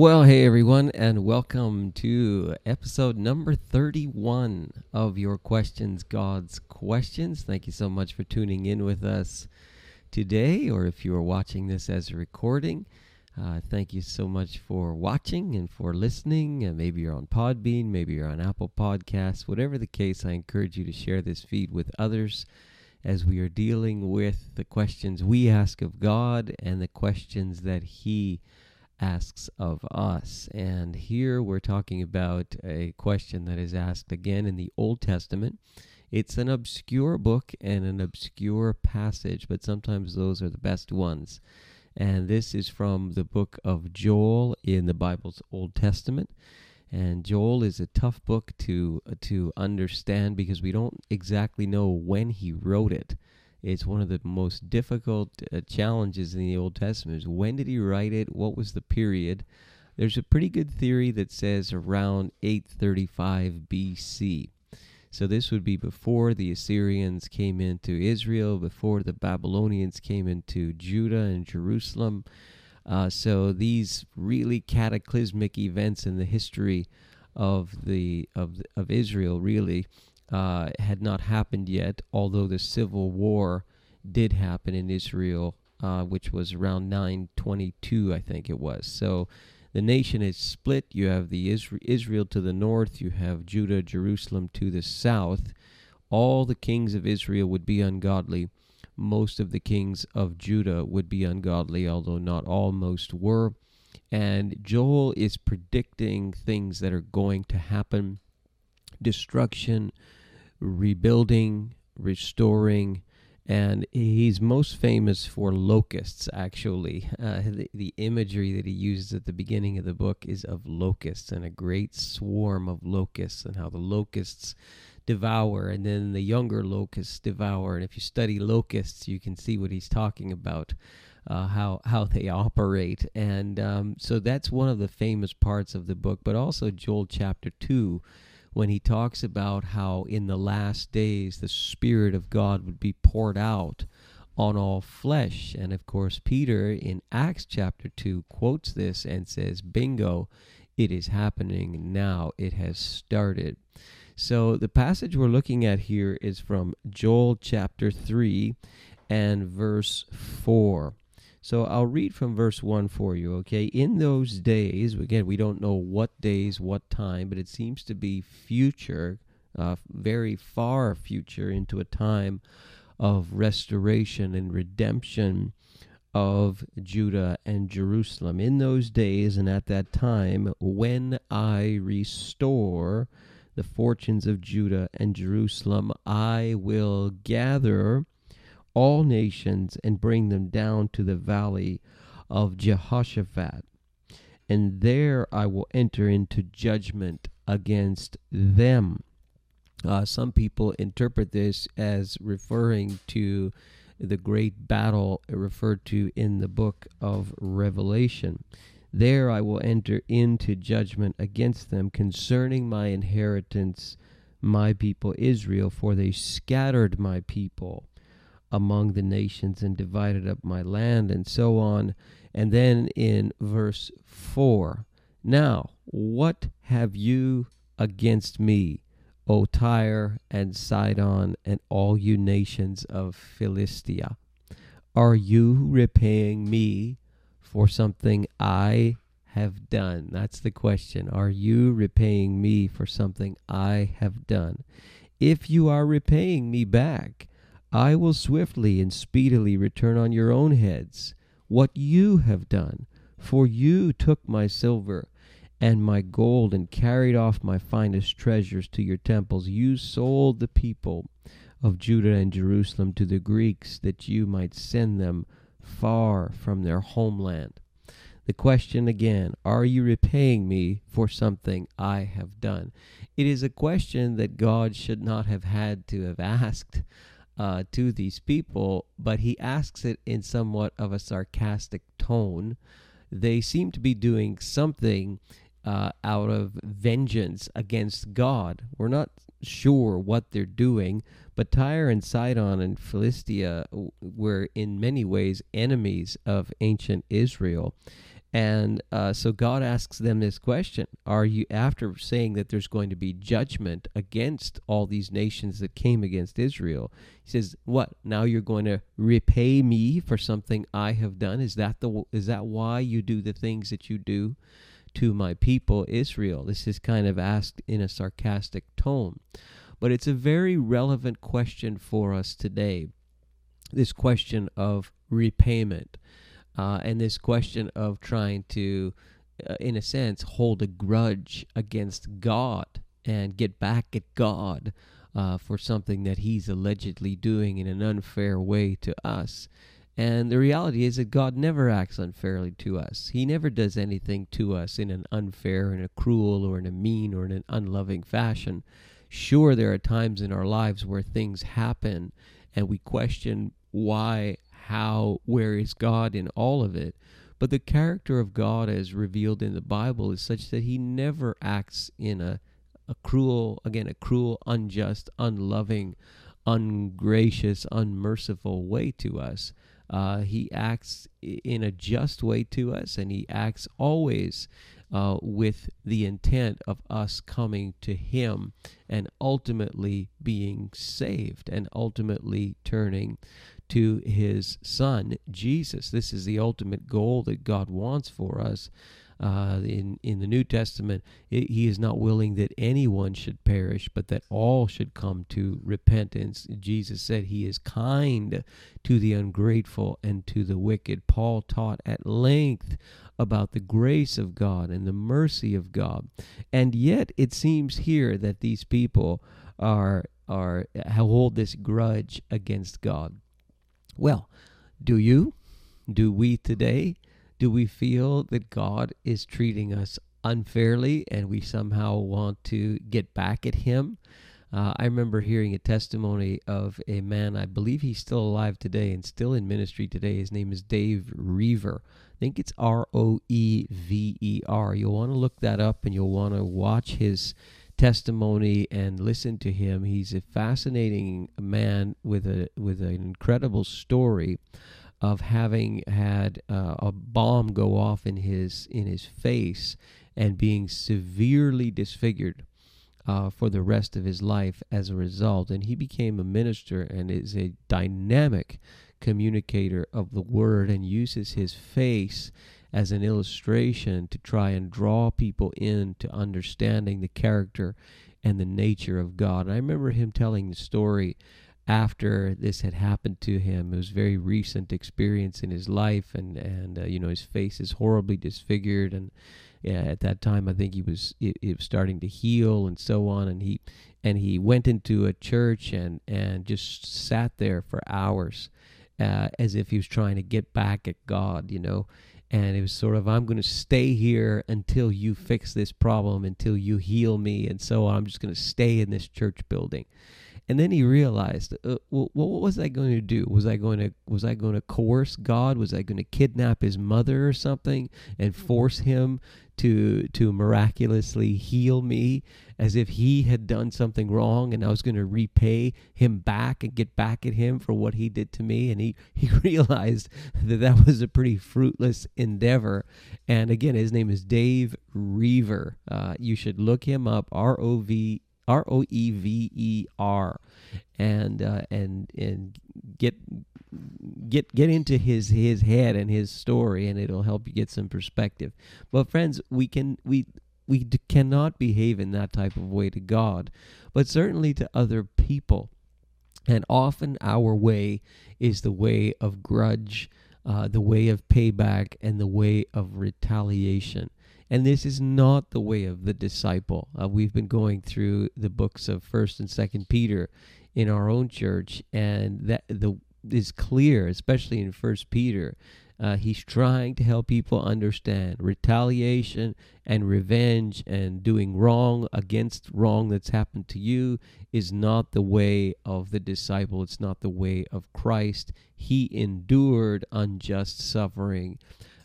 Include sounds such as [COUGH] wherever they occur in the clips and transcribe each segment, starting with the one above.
Well, hey everyone, and welcome to episode number 31 of Your Questions, God's Questions. Thank you so much for tuning in with us today, or if you are watching this as a recording. Uh, thank you so much for watching and for listening. Uh, maybe you're on Podbean, maybe you're on Apple Podcasts. Whatever the case, I encourage you to share this feed with others as we are dealing with the questions we ask of God and the questions that He asks of us. And here we're talking about a question that is asked again in the Old Testament. It's an obscure book and an obscure passage, but sometimes those are the best ones. And this is from the book of Joel in the Bible's Old Testament. And Joel is a tough book to to understand because we don't exactly know when he wrote it. It's one of the most difficult uh, challenges in the Old Testament. Is when did he write it? What was the period? There's a pretty good theory that says around 835 BC. So this would be before the Assyrians came into Israel, before the Babylonians came into Judah and Jerusalem. Uh, so these really cataclysmic events in the history of the of of Israel really uh, had not happened yet, although the civil war did happen in Israel, uh, which was around 922, I think it was. So the nation is split. You have the Israel to the north, you have Judah, Jerusalem to the south. All the kings of Israel would be ungodly. Most of the kings of Judah would be ungodly, although not all, most were. And Joel is predicting things that are going to happen destruction, rebuilding, restoring, and he's most famous for locusts, actually. Uh, the, the, imagery that he uses at the beginning of the book is of locusts and a great swarm of locusts, and how the locusts devour, and then the younger locusts devour. And if you study locusts, you can see what he's talking about. Uh, how how they operate, and um, so that's one of the famous parts of the book. But also Joel chapter two, when he talks about how in the last days the Spirit of God would be poured out on all flesh. And of course, Peter in Acts chapter 2 quotes this and says, Bingo, it is happening now, it has started. So the passage we're looking at here is from Joel chapter 3 and verse 4. So I'll read from verse 1 for you, okay? In those days, again, we don't know what days, what time, but it seems to be future, uh, very far future into a time of restoration and redemption of Judah and Jerusalem. In those days and at that time, when I restore the fortunes of Judah and Jerusalem, I will gather all nations and bring them down to the valley of Jehoshaphat. And there I will enter into judgment against them. Uh, some people interpret this as referring to the great battle referred to in the book of Revelation. There I will enter into judgment against them concerning my inheritance, my people Israel, for they scattered my people among the nations and divided up my land, and so on. And then in verse 4 Now, what have you against me, O Tyre and Sidon, and all you nations of Philistia? Are you repaying me for something I have done? That's the question. Are you repaying me for something I have done? If you are repaying me back, I will swiftly and speedily return on your own heads what you have done. For you took my silver and my gold and carried off my finest treasures to your temples. You sold the people of Judah and Jerusalem to the Greeks that you might send them far from their homeland. The question again are you repaying me for something I have done? It is a question that God should not have had to have asked uh, to these people, but he asks it in somewhat of a sarcastic tone. They seem to be doing something uh, out of vengeance against God. We're not sure what they're doing, but Tyre and Sidon and Philistia were in many ways enemies of ancient Israel. And uh, so God asks them this question Are you, after saying that there's going to be judgment against all these nations that came against Israel, he says, What? Now you're going to repay me for something I have done? Is that, the, is that why you do the things that you do to my people, Israel? This is kind of asked in a sarcastic tone. But it's a very relevant question for us today this question of repayment uh, and this question of trying to, uh, in a sense, hold a grudge against God and get back at God uh, for something that He's allegedly doing in an unfair way to us. And the reality is that God never acts unfairly to us. He never does anything to us in an unfair, in a cruel, or in a mean, or in an unloving fashion. Sure, there are times in our lives where things happen and we question why how, where is God in all of it. But the character of God as revealed in the Bible is such that he never acts in a, a cruel, again, a cruel, unjust, unloving, ungracious, unmerciful way to us. Uh, he acts in a just way to us, and he acts always uh, with the intent of us coming to him and ultimately being saved and ultimately turning to his son Jesus. This is the ultimate goal that God wants for us. Uh, in in the New Testament, it, He is not willing that anyone should perish, but that all should come to repentance. Jesus said He is kind to the ungrateful and to the wicked. Paul taught at length about the grace of God and the mercy of God, and yet it seems here that these people are are hold this grudge against God. Well, do you? Do we today? Do we feel that God is treating us unfairly and we somehow want to get back at Him? Uh, I remember hearing a testimony of a man, I believe he's still alive today and still in ministry today. His name is Dave Roever. I think it's R O E V E R. You'll want to look that up and you'll want to watch his testimony and listen to him. He's a fascinating man with a with an incredible story of having had uh, a bomb go off in his in his face and being severely disfigured uh, for the rest of his life as a result. And he became a minister and is a dynamic communicator of the word and uses his face as an illustration to try and draw people into understanding the character and the nature of God. And I remember him telling the story after this had happened to him. It was a very recent experience in his life, and and uh, you know his face is horribly disfigured, and yeah, at that time I think he was it, was starting to heal and so on, and he and he went into a church and and just sat there for hours, uh, as if he was trying to get back at God, you know and it was sort of i'm going to stay here until you fix this problem until you heal me and so on. i'm just going to stay in this church building and then he realized uh, well, what was i going to do? Was i going to was i going to coerce god? Was i going to kidnap his mother or something and force him to to miraculously heal me as if he had done something wrong and I was going to repay him back and get back at him for what he did to me? And he [LAUGHS] he realized that that was a pretty fruitless endeavor. And again his name is Dave Roever. uh, you should look him up R O V R O E V E R and uh, and and get get get into his his head and his story and it'll help you get some perspective. But friends we can we we d- cannot behave in that type of way to god but certainly to other people. And often our way is the way of grudge uh, the way of payback and the way of retaliation and this is not the way of the disciple uh, we've been going through the books of first and second peter in our own church and that the is clear, especially in First Peter. Uh, he's trying to help people understand retaliation and revenge and doing wrong against wrong that's happened to you is not the way of the disciple. It's not the way of Christ. He endured unjust suffering,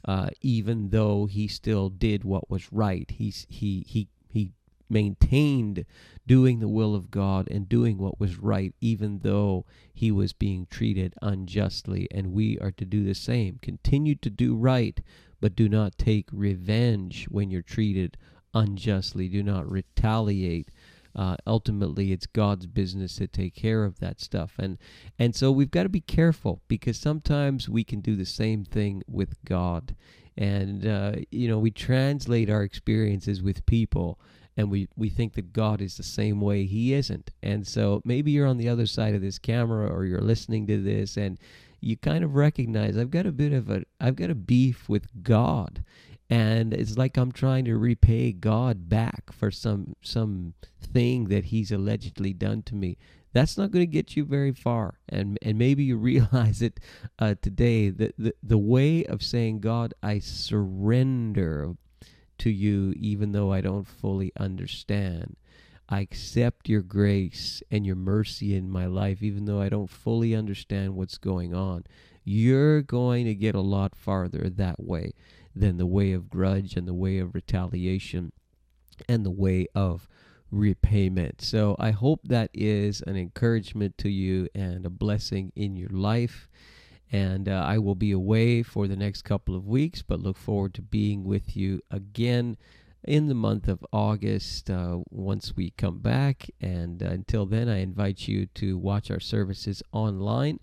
uh, even though he still did what was right. He's, he he he maintained doing the will of God and doing what was right, even though he was being treated unjustly. And we are to do the same. Continue to do right, but do not take revenge when you're treated unjustly. Do not retaliate. Uh, ultimately, it's God's business to take care of that stuff, and and so we've got to be careful because sometimes we can do the same thing with God, and uh, you know we translate our experiences with people and we, we think that God is the same way. He isn't. And so maybe you're on the other side of this camera or you're listening to this and you kind of recognize I've got a bit of a I've got a beef with God. And it's like I'm trying to repay God back for some some thing that he's allegedly done to me. That's not going to get you very far. And and maybe you realize it uh, today that the, the way of saying God, I surrender to you even though I don't fully understand. I accept your grace and your mercy in my life even though I don't fully understand what's going on. You're going to get a lot farther that way than the way of grudge and the way of retaliation and the way of repayment. So I hope that is an encouragement to you and a blessing in your life. And uh, I will be away for the next couple of weeks, but look forward to being with you again in the month of August uh, once we come back. And uh, until then, I invite you to watch our services online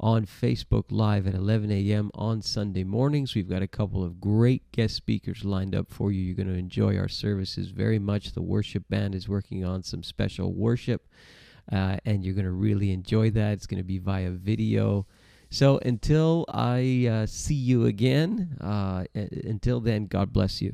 on Facebook Live at 11 a.m. on Sunday mornings. We've got a couple of great guest speakers lined up for you. You're going to enjoy our services very much. The worship band is working on some special worship, uh, and you're going to really enjoy that. It's going to be via video. So until I uh, see you again, uh, until then, God bless you.